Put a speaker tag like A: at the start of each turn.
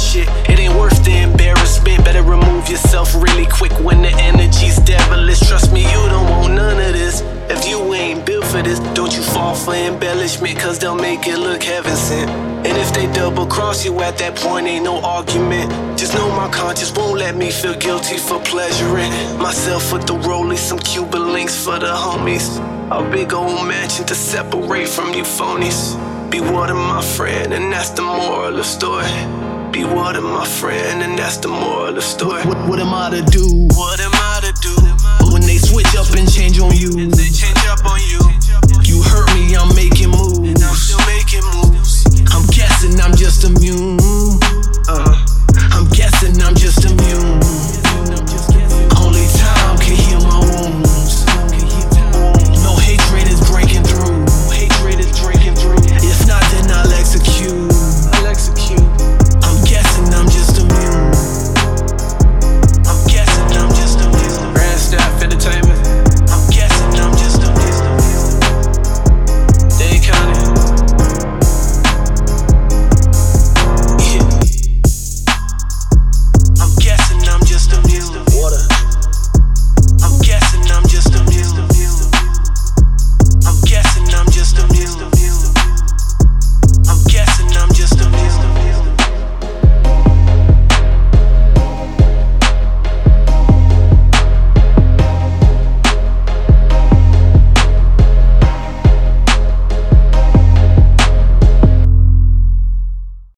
A: shit. It ain't worth the embarrassment. Better remove yourself really quick when the energy's devilish. Trust me, you don't want none of this. If you ain't built for this, don't you fall for embellishment, cause they'll make it look heaven sent. And if they double cross you at that point, ain't no argument. Just know my conscience won't let me feel guilty for pleasuring myself with the rollies, some Cuban links for the homies. A big old mansion to separate from you phonies. Be water, my friend, and that's the moral of the story. Be water, my friend, and that's the moral of the story. What, what am I to do? What am I